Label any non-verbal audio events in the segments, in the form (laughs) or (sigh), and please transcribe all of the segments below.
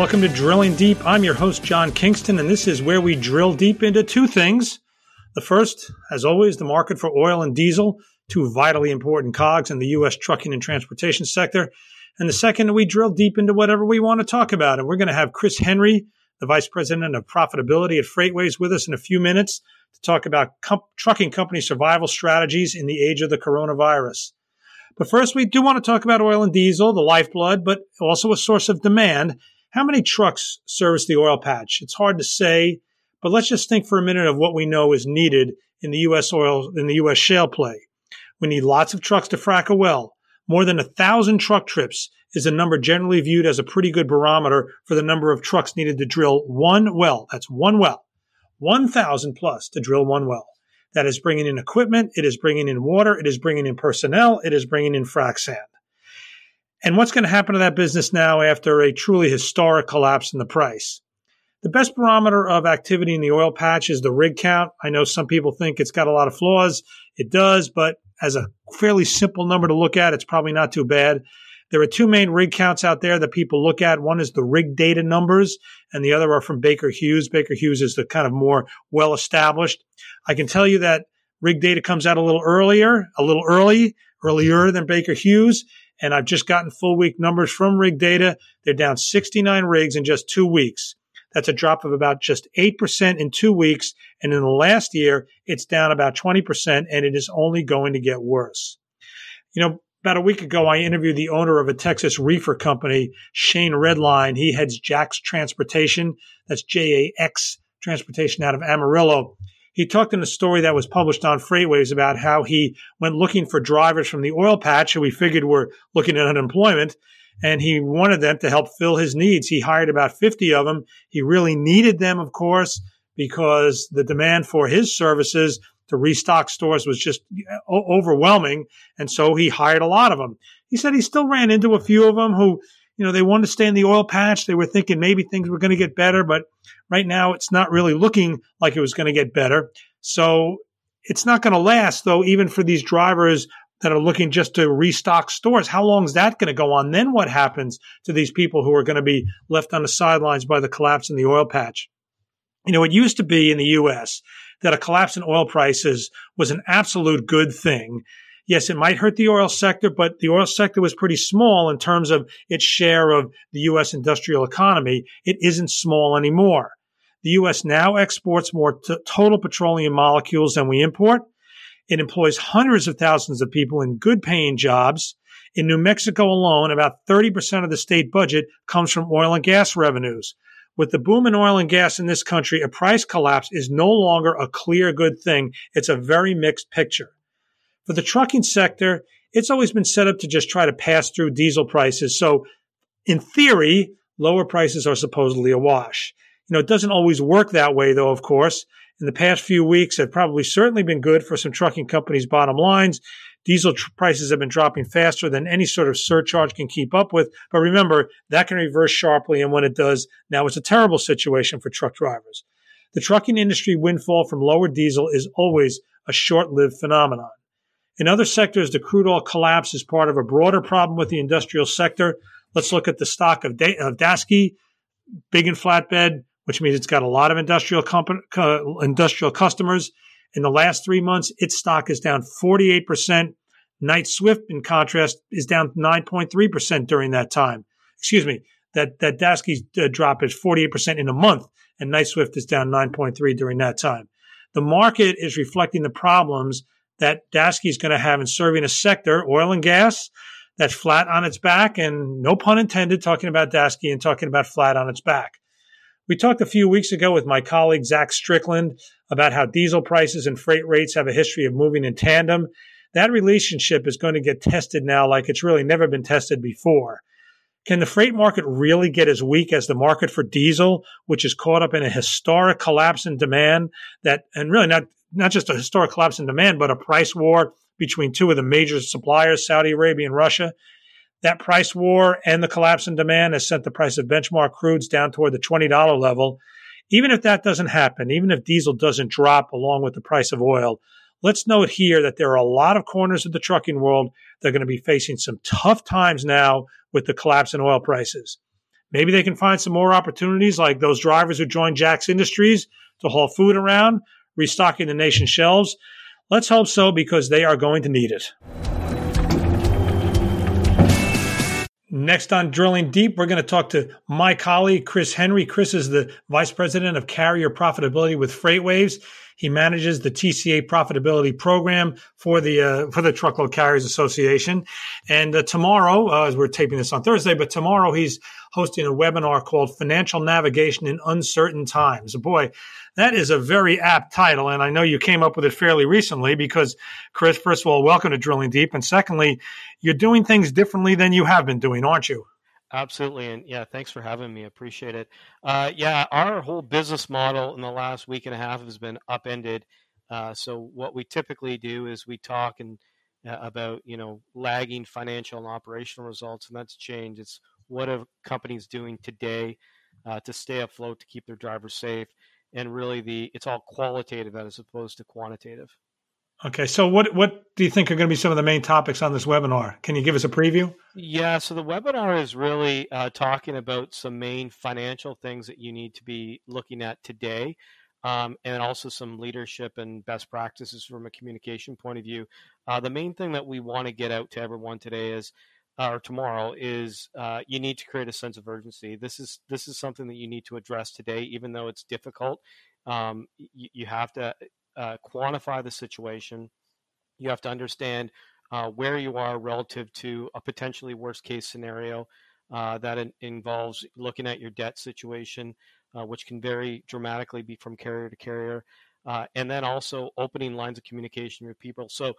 welcome to Drilling Deep. I'm your host, John Kingston, and this is where we drill deep into two things. The first, as always, the market for oil and diesel, two vitally important cogs in the U.S. trucking and transportation sector. And the second, we drill deep into whatever we want to talk about. And we're going to have Chris Henry, the Vice President of Profitability at FreightWaves, with us in a few minutes to talk about com- trucking company survival strategies in the age of the coronavirus. But first, we do want to talk about oil and diesel, the lifeblood, but also a source of demand. How many trucks service the oil patch? It's hard to say, but let's just think for a minute of what we know is needed in the U.S. oil, in the U.S. shale play. We need lots of trucks to frack a well. More than a thousand truck trips is a number generally viewed as a pretty good barometer for the number of trucks needed to drill one well. That's one well. 1,000 plus to drill one well. That is bringing in equipment. It is bringing in water. It is bringing in personnel. It is bringing in frac sand. And what's going to happen to that business now after a truly historic collapse in the price? The best barometer of activity in the oil patch is the rig count. I know some people think it's got a lot of flaws. It does, but as a fairly simple number to look at, it's probably not too bad. There are two main rig counts out there that people look at. One is the rig data numbers, and the other are from Baker Hughes. Baker Hughes is the kind of more well established. I can tell you that rig data comes out a little earlier, a little early, earlier than Baker Hughes. And I've just gotten full week numbers from rig data. They're down 69 rigs in just two weeks. That's a drop of about just 8% in two weeks. And in the last year, it's down about 20%, and it is only going to get worse. You know, about a week ago, I interviewed the owner of a Texas reefer company, Shane Redline. He heads Jax Transportation. That's J A X Transportation out of Amarillo. He talked in a story that was published on FreightWaves about how he went looking for drivers from the oil patch who he figured were looking at unemployment and he wanted them to help fill his needs. He hired about 50 of them. He really needed them, of course, because the demand for his services to restock stores was just uh, overwhelming. And so he hired a lot of them. He said he still ran into a few of them who, you know, they wanted to stay in the oil patch. They were thinking maybe things were going to get better, but right now it's not really looking like it was going to get better. So it's not going to last though, even for these drivers that are looking just to restock stores. How long is that going to go on? Then what happens to these people who are going to be left on the sidelines by the collapse in the oil patch? You know, it used to be in the U.S. that a collapse in oil prices was an absolute good thing. Yes, it might hurt the oil sector, but the oil sector was pretty small in terms of its share of the U.S. industrial economy. It isn't small anymore. The U.S. now exports more t- total petroleum molecules than we import. It employs hundreds of thousands of people in good paying jobs. In New Mexico alone, about 30% of the state budget comes from oil and gas revenues. With the boom in oil and gas in this country, a price collapse is no longer a clear good thing. It's a very mixed picture. For the trucking sector, it's always been set up to just try to pass through diesel prices. So, in theory, lower prices are supposedly a wash. You know, it doesn't always work that way, though, of course in the past few weeks have probably certainly been good for some trucking companies' bottom lines. Diesel tr- prices have been dropping faster than any sort of surcharge can keep up with. But remember, that can reverse sharply. And when it does, now it's a terrible situation for truck drivers. The trucking industry windfall from lower diesel is always a short lived phenomenon. In other sectors, the crude oil collapse is part of a broader problem with the industrial sector. Let's look at the stock of, da- of Daseke, big and flatbed, which means it's got a lot of industrial industrial customers. In the last three months, its stock is down 48%. Knight Swift, in contrast, is down 9.3% during that time. Excuse me, that, that Daseke's uh, drop is 48% in a month, and Knight Swift is down 9.3 during that time. The market is reflecting the problems that Daseke is going to have in serving a sector, oil and gas, that's flat on its back, and no pun intended, talking about Daseke and talking about flat on its back. We talked a few weeks ago with my colleague Zach Strickland about how diesel prices and freight rates have a history of moving in tandem. That relationship is going to get tested now like it's really never been tested before. Can the freight market really get as weak as the market for diesel, which is caught up in a historic collapse in demand that, and really not, not just a historic collapse in demand, but a price war between two of the major suppliers, Saudi Arabia and Russia? That price war and the collapse in demand has sent the price of benchmark crudes down toward the $20 level. Even if that doesn't happen, even if diesel doesn't drop along with the price of oil, let's note here that there are a lot of corners of the trucking world that are going to be facing some tough times now with the collapse in oil prices. Maybe they can find some more opportunities like those drivers who joined Jax Industries to haul food around, restocking the nation's shelves. Let's hope so because they are going to need it. Next on Drilling Deep, we're going to talk to my colleague, Chris Henry. Chris is the Vice President of Carrier Profitability with FreightWaves. He manages the TCA profitability program for the uh, for the Truckload Carriers Association. And uh, tomorrow, uh, as we're taping this on Thursday, but tomorrow he's hosting a webinar called "Financial Navigation in Uncertain Times." Boy, that is a very apt title, and I know you came up with it fairly recently because, Chris, first of all, welcome to Drilling Deep, and secondly, you're doing things differently than you have been doing, aren't you? Absolutely, and yeah, thanks for having me. Appreciate it. Uh, yeah, our whole business model in the last week and a half has been upended. Uh, so what we typically do is we talk and uh, about you know lagging financial and operational results, and that's changed. It's what are companies doing today uh, to stay afloat to keep their drivers safe, and really the it's all qualitative as opposed to quantitative. Okay, so what what do you think are going to be some of the main topics on this webinar? Can you give us a preview? Yeah, so the webinar is really uh, talking about some main financial things that you need to be looking at today, um, and also some leadership and best practices from a communication point of view. Uh, the main thing that we want to get out to everyone today is, uh, or tomorrow, is uh, you need to create a sense of urgency. This is this is something that you need to address today, even though it's difficult. Um, you, you have to uh, quantify the situation. You have to understand uh, where you are relative to a potentially worst case scenario uh, that in- involves looking at your debt situation, uh, which can vary dramatically be from carrier to carrier, uh, and then also opening lines of communication with people. So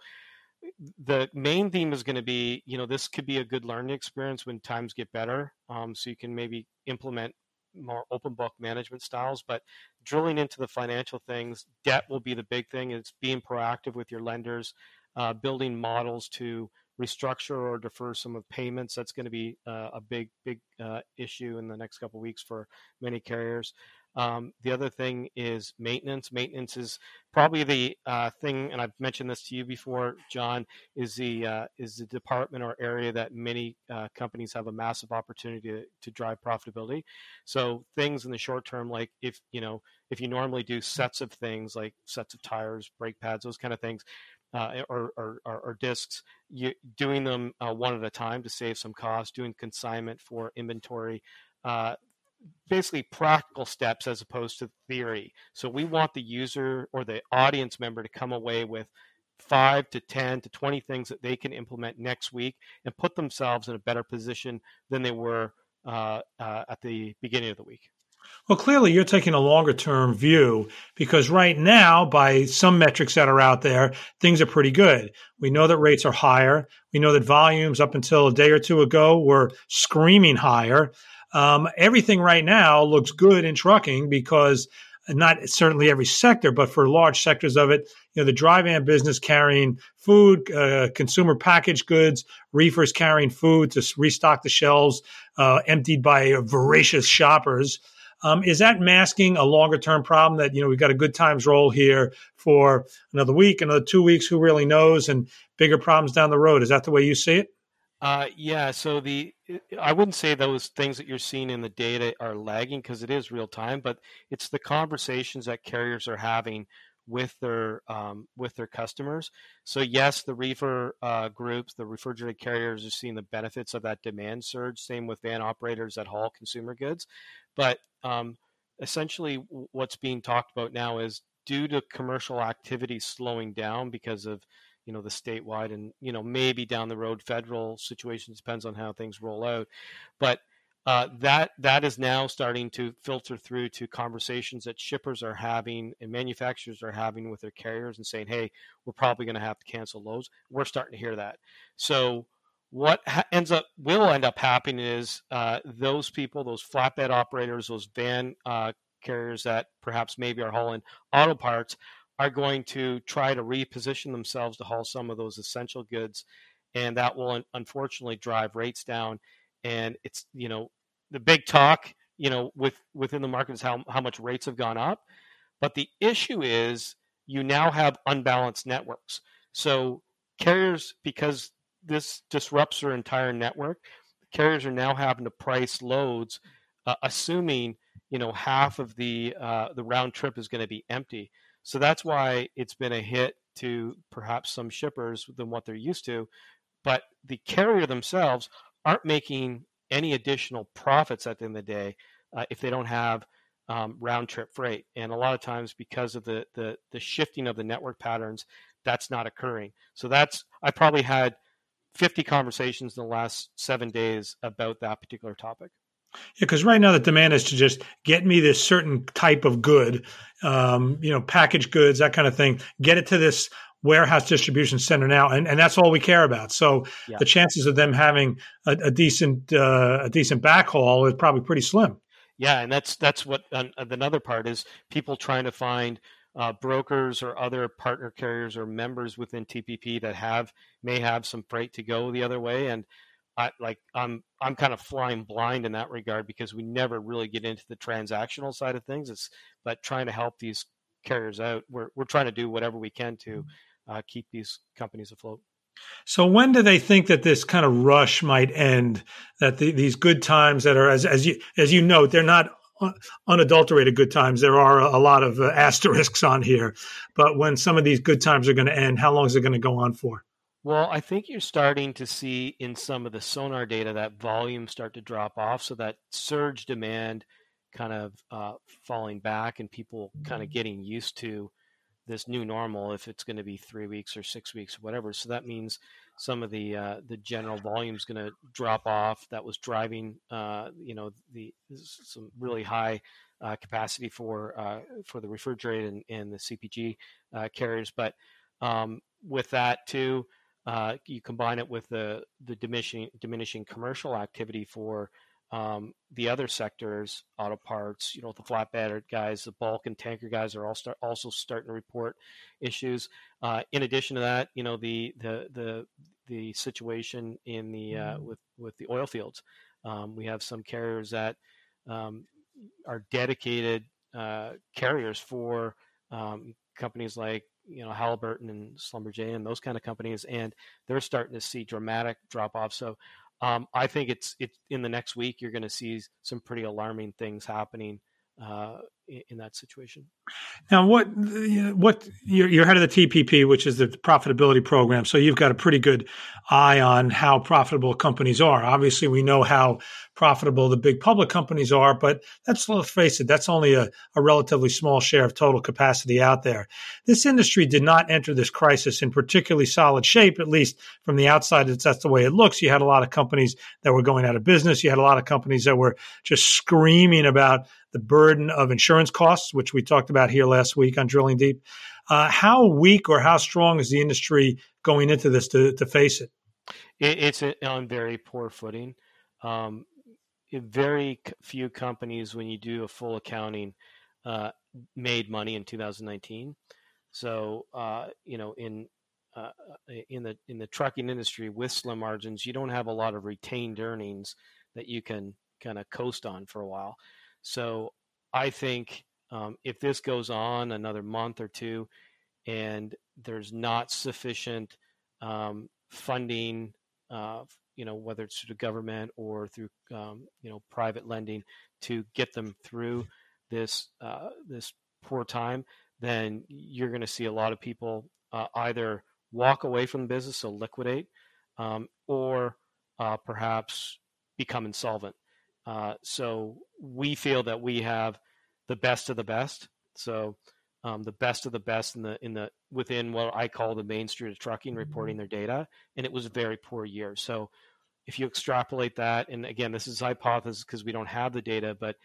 the main theme is going to be, you know, this could be a good learning experience when times get better. Um, so you can maybe implement more open book management styles, but drilling into the financial things, debt will be the big thing. It's being proactive with your lenders, uh, building models to restructure or defer some of payments. That's going to be uh, a big, big uh, issue in the next couple weeks for many carriers. Um, the other thing is maintenance. Maintenance is probably the uh, thing, and I've mentioned this to you before, John. Is the uh, is the department or area that many uh, companies have a massive opportunity to, to drive profitability. So things in the short term, like if you know if you normally do sets of things like sets of tires, brake pads, those kind of things. Uh, or, or, or, discs, you, doing them uh, one at a time to save some cost, doing consignment for inventory, uh, basically practical steps as opposed to theory. So we want the user or the audience member to come away with five to 10 to 20 things that they can implement next week and put themselves in a better position than they were uh, uh, at the beginning of the week. Well, clearly you're taking a longer term view because right now, by some metrics that are out there, things are pretty good. We know that rates are higher. We know that volumes up until a day or two ago were screaming higher. Um, everything right now looks good in trucking because not certainly every sector, but for large sectors of it, you know, the dry van business carrying food, uh, consumer packaged goods, reefers carrying food to restock the shelves, uh, emptied by voracious shoppers. Um, is that masking a longer term problem that, you know, we've got a good times roll here for another week, another two weeks, who really knows, and bigger problems down the road? Is that the way you see it? Uh, yeah, so the I wouldn't say those things that you're seeing in the data are lagging because it is real time, but it's the conversations that carriers are having with their um, with their customers. So yes, the reefer uh, groups, the refrigerated carriers are seeing the benefits of that demand surge. Same with van operators that haul consumer goods, but um, essentially what's being talked about now is due to commercial activity slowing down because of you know the statewide and you know maybe down the road federal situations depends on how things roll out. But uh, that that is now starting to filter through to conversations that shippers are having and manufacturers are having with their carriers and saying hey we're probably going to have to cancel loads. We're starting to hear that. So what ha- ends up will end up happening is uh, those people those flatbed operators those van uh, carriers that perhaps maybe are hauling auto parts are going to try to reposition themselves to haul some of those essential goods, and that will unfortunately drive rates down. And it's you know the big talk you know with within the market is how how much rates have gone up, but the issue is you now have unbalanced networks. So carriers because this disrupts their entire network, carriers are now having to price loads uh, assuming you know half of the uh, the round trip is going to be empty. So that's why it's been a hit to perhaps some shippers than what they're used to. But the carrier themselves aren't making any additional profits at the end of the day uh, if they don't have um, round trip freight. And a lot of times, because of the, the the shifting of the network patterns, that's not occurring. So that's I probably had 50 conversations in the last seven days about that particular topic. Yeah, because right now the demand is to just get me this certain type of good, um, you know, packaged goods, that kind of thing. Get it to this warehouse distribution center now, and, and that's all we care about. So yeah. the chances of them having a, a decent uh, a decent backhaul is probably pretty slim. Yeah, and that's that's what uh, another part is people trying to find uh, brokers or other partner carriers or members within TPP that have may have some freight to go the other way, and I like I'm I'm kind of flying blind in that regard because we never really get into the transactional side of things. It's but trying to help these carriers out. We're we're trying to do whatever we can to uh, keep these companies afloat. So when do they think that this kind of rush might end? That the, these good times that are as as you as you note, they're not unadulterated good times. There are a lot of uh, (laughs) asterisks on here, but when some of these good times are going to end, how long is it going to go on for? Well, I think you're starting to see in some of the sonar data that volume start to drop off, so that surge demand kind of uh, falling back, and people kind of getting used to this new normal if it's going to be three weeks or six weeks or whatever. So that means some of the uh, the general volume is going to drop off. That was driving, uh, you know, the some really high uh, capacity for uh, for the refrigerated and, and the CPG uh, carriers. But um, with that too, uh, you combine it with the the diminishing diminishing commercial activity for um, the other sectors, auto parts, you know, the flatbed guys, the bulk and tanker guys are all start, also starting to report issues. Uh, in addition to that, you know, the the the the situation in the uh, mm-hmm. with with the oil fields. Um, we have some carriers that um, are dedicated uh, carriers for um, companies like you know Halliburton and Schlumberger and those kind of companies, and they're starting to see dramatic drop off. So um, I think it's it in the next week you're going to see some pretty alarming things happening uh, in that situation. Now, what what you're, head of the TPP, which is the profitability program, so you've got a pretty good eye on how profitable companies are. Obviously, we know how profitable the big public companies are, but let's face it, that's only a, a relatively small share of total capacity out there. This industry did not enter this crisis in particularly solid shape, at least from the outside. That's the way it looks. You had a lot of companies that were going out of business. You had a lot of companies that were just screaming about the burden of insurance costs, which we talked about here last week on Drilling Deep. Uh, how weak or how strong is the industry going into this to, to face it? it it's on very poor footing. Um, very few companies, when you do a full accounting, uh, made money in 2019. So, uh, you know, in uh, in the in the trucking industry with slim margins, you don't have a lot of retained earnings that you can kind of coast on for a while. So I think um, if this goes on another month or two, and there's not sufficient um, funding, uh, you know, whether it's through government or through um, you know private lending to get them through this uh, this poor time, then you're going to see a lot of people uh, either walk away from the business, so liquidate, um, or uh, perhaps become insolvent. Uh, so we feel that we have the best of the best. So um, the best of the best in the in the within what I call the main street of trucking reporting their data, and it was a very poor year. So if you extrapolate that, and again, this is hypothesis because we don't have the data, but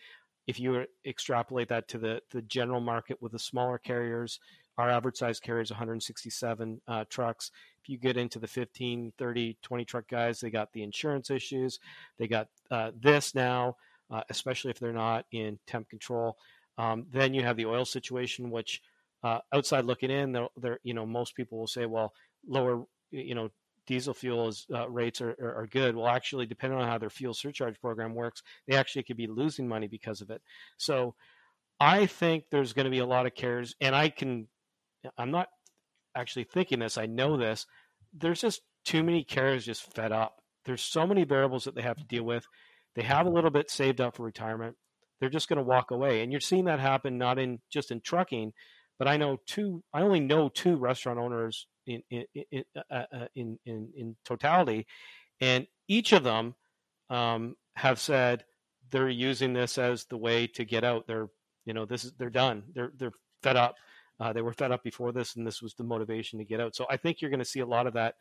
if you extrapolate that to the the general market with the smaller carriers, our average size carrier is 167 uh, trucks. If you get into the 15, 30, 20 truck guys, they got the insurance issues. They got uh, this now, uh, especially if they're not in temp control. Um, then you have the oil situation, which uh, outside looking in, they're, you know, most people will say, well, lower, you know, diesel fuel is, uh, rates are, are, are, good. Well, actually, depending on how their fuel surcharge program works, they actually could be losing money because of it. So I think there's going to be a lot of carriers, and I can I'm not actually thinking this. I know this. There's just too many carriers just fed up. There's so many variables that they have to deal with. they have a little bit saved up for retirement. They're just going to walk away, and you're seeing that happen not in just in trucking, but I know two. I only know two restaurant owners in in in uh, uh in, in, in, totality, and each of them um, have said they're using this as the way to get out. They're you know this is they're done. They're they're fed up. Uh, they were fed up before this, and this was the motivation to get out. So I think you're going to see a lot of that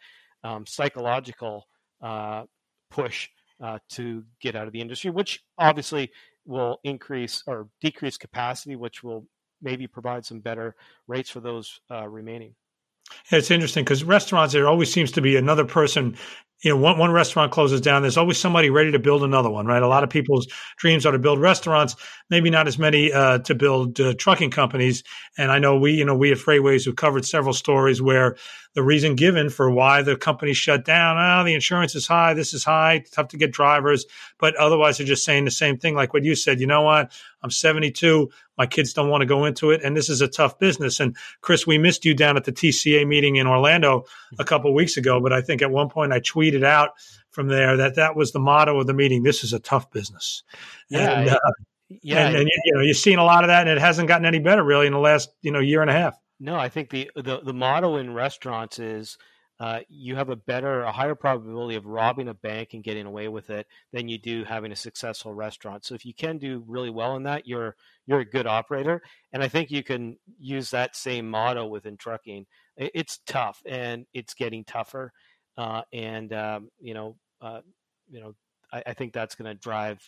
um, psychological uh, push uh, to get out of the industry, which obviously will increase or decrease capacity, which will maybe provide some better rates for those uh, remaining. It's interesting because restaurants, there always seems to be another person you know, one, one restaurant closes down, there's always somebody ready to build another one, right? A lot of people's dreams are to build restaurants, maybe not as many uh, to build uh, trucking companies. And I know we, you know, we at FreightWaves have covered several stories where the reason given for why the company shut down, oh, the insurance is high, this is high, tough to get drivers. But otherwise, they're just saying the same thing, like what you said. You know what? I'm 72. My kids don't want to go into it, and this is a tough business. And Chris, we missed you down at the TCA meeting in Orlando a couple weeks ago, but I think at one point I tweeted out from there that that was the motto of the meeting. This is a tough business. Yeah. And, uh, yeah, and, and, you know you've seen a lot of that, and it hasn't gotten any better really in the last you know year and a half. No, I think the the, the motto in restaurants is uh, you have a better, a higher probability of robbing a bank and getting away with it than you do having a successful restaurant. So if you can do really well in that, you're you're a good operator. And I think you can use that same motto within trucking. It's tough and it's getting tougher, uh, and um, you know, uh, you know, I, I think that's going to drive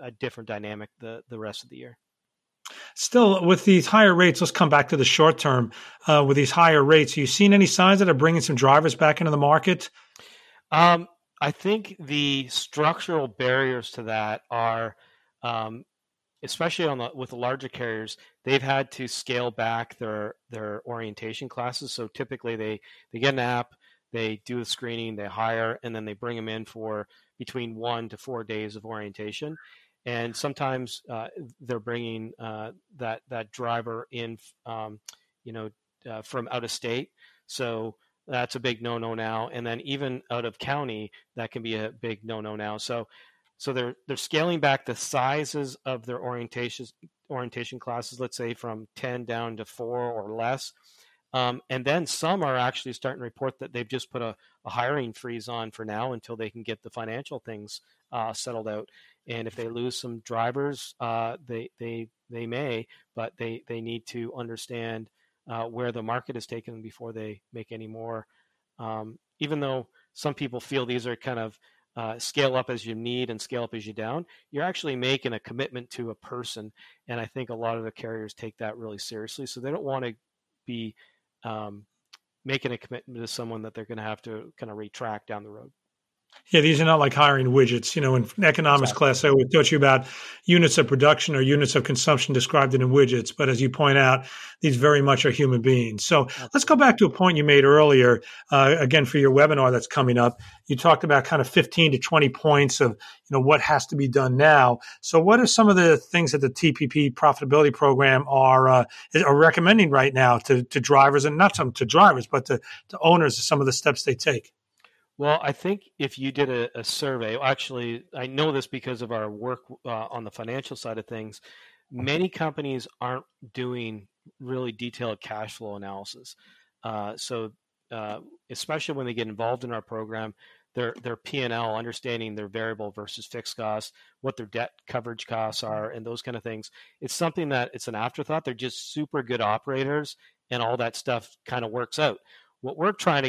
a different dynamic the the rest of the year. Still, with these higher rates, let's come back to the short term. Uh, with these higher rates, you seen any signs that are bringing some drivers back into the market? Um, I think the structural barriers to that are, um, especially on the, with the larger carriers, they've had to scale back their their orientation classes. So typically, they they get an app, they do the screening, they hire, and then they bring them in for between one to four days of orientation and sometimes uh, they're bringing uh, that that driver in, um, you know, uh, from out of state. So that's a big no-no now. And then even out of county, that can be a big no-no now. So so they're they're scaling back the sizes of their orientation orientation classes. Let's say from ten down to four or less. Um, and then some are actually starting to report that they've just put a, a hiring freeze on for now until they can get the financial things uh, settled out. And if they lose some drivers, uh, they they they may, but they they need to understand uh, where the market is taken before they make any more. Um, even though some people feel these are kind of uh, scale up as you need and scale up as you down, you're actually making a commitment to a person, and I think a lot of the carriers take that really seriously. So they don't want to be um, making a commitment to someone that they're going to have to kind of retract down the road. Yeah, these are not like hiring widgets. You know, in economics exactly. class, I always taught you about units of production or units of consumption described in widgets. But as you point out, these very much are human beings. So let's go back to a point you made earlier, uh, again, for your webinar that's coming up. You talked about kind of 15 to 20 points of, you know, what has to be done now. So what are some of the things that the TPP profitability program are, uh, are recommending right now to, to drivers and not some to drivers, but to, to owners, of some of the steps they take? Well, I think if you did a, a, survey, actually, I know this because of our work uh, on the financial side of things. Many companies aren't doing really detailed cash flow analysis. Uh, so, uh, especially when they get involved in our program, their their P and L, understanding their variable versus fixed costs, what their debt coverage costs are, and those kind of things. It's something that it's an afterthought. They're just super good operators, and all that stuff kind of works out. What we're trying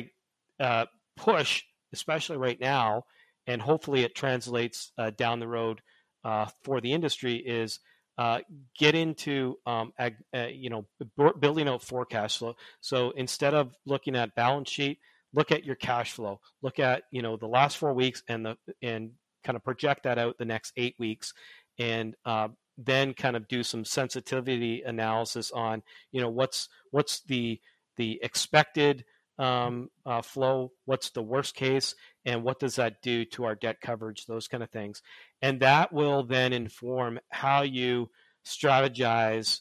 to uh, push especially right now, and hopefully it translates uh, down the road uh, for the industry is uh, get into um, ag, uh, you know building out forecast flow. So instead of looking at balance sheet, look at your cash flow. Look at you know the last four weeks and the and kind of project that out the next eight weeks, and uh, then kind of do some sensitivity analysis on you know what's what's the the expected um, uh, flow, what's the worst case, and what does that do to our debt coverage, those kind of things. And that will then inform how you strategize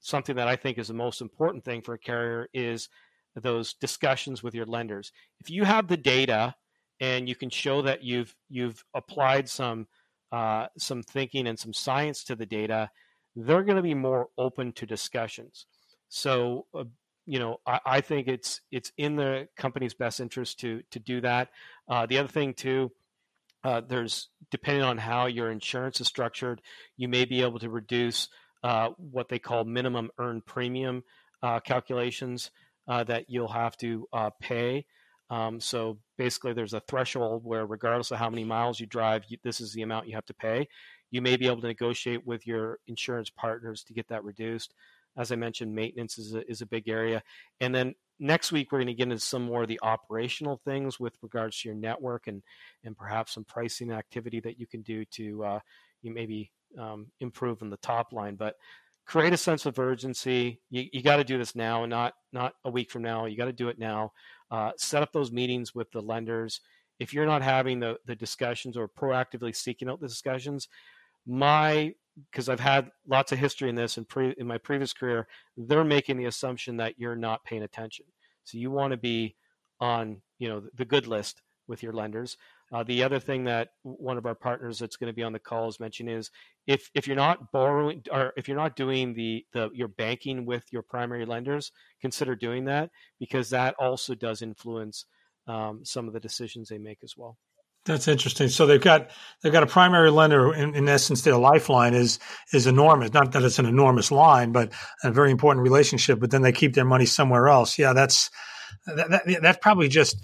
something that I think is the most important thing for a carrier is those discussions with your lenders. If you have the data and you can show that you've you've applied some uh, some thinking and some science to the data, they're going to be more open to discussions. So, uh, you know, I, I, think it's it's in the company's best interest to to do that. Uh, the other thing too, uh, there's depending on how your insurance is structured, you may be able to reduce uh, what they call minimum earned premium uh, calculations uh, that you'll have to pay. Um, so basically, there's a threshold where, regardless of how many miles you drive, you, this is the amount you have to pay. You may be able to negotiate with your insurance partners to get that reduced. As I mentioned, maintenance is a, is a big area. And then next week, we're going to get into some more of the operational things with regards to your network and, and perhaps some pricing activity that you can do to uh, you maybe um, improve in the top line. But create a sense of urgency. You, you got to do this now and not not a week from now. You got to do it now. Uh, set up those meetings with the lenders. If you're not having the the discussions or proactively seeking out the discussions, my because I've had lots of history in this and pre, in my previous career, they're making the assumption that you're not paying attention. So you want to be on, you know, the good list with your lenders. Uh, the other thing that one of our partners that's going to be on the call is mentioning is if if you're not borrowing or if you're not doing the the your banking with your primary lenders, consider doing that because that also does influence um, some of the decisions they make as well. That's interesting. So they've got they've got a primary lender. In, in, essence, their lifeline is is enormous. Not that it's an enormous line, but a very important relationship. But then they keep their money somewhere else. Yeah, that's that, that, that's probably just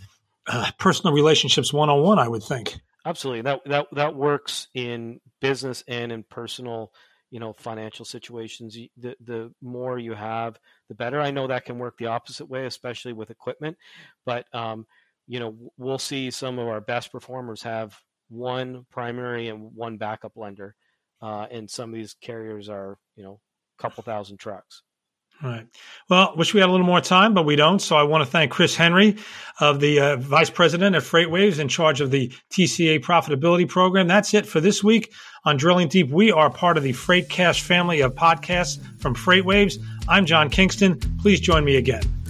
uh, personal relationships one on one. I would think. Absolutely. That that that works in business and in personal, you know, financial situations. The the more you have, the better. I know that can work the opposite way, especially with equipment, but um, you know, we'll see some of our best performers have one primary and one backup lender, uh, and some of these carriers are, you know, a couple thousand trucks. Right. Well, wish we had a little more time, but we don't. So I want to thank Chris Henry of the uh, Vice President at FreightWaves in charge of the TCA Profitability Program. That's it for this week on Drilling Deep. We are part of the FreightCast family of podcasts from FreightWaves. I'm John Kingston. Please join me again.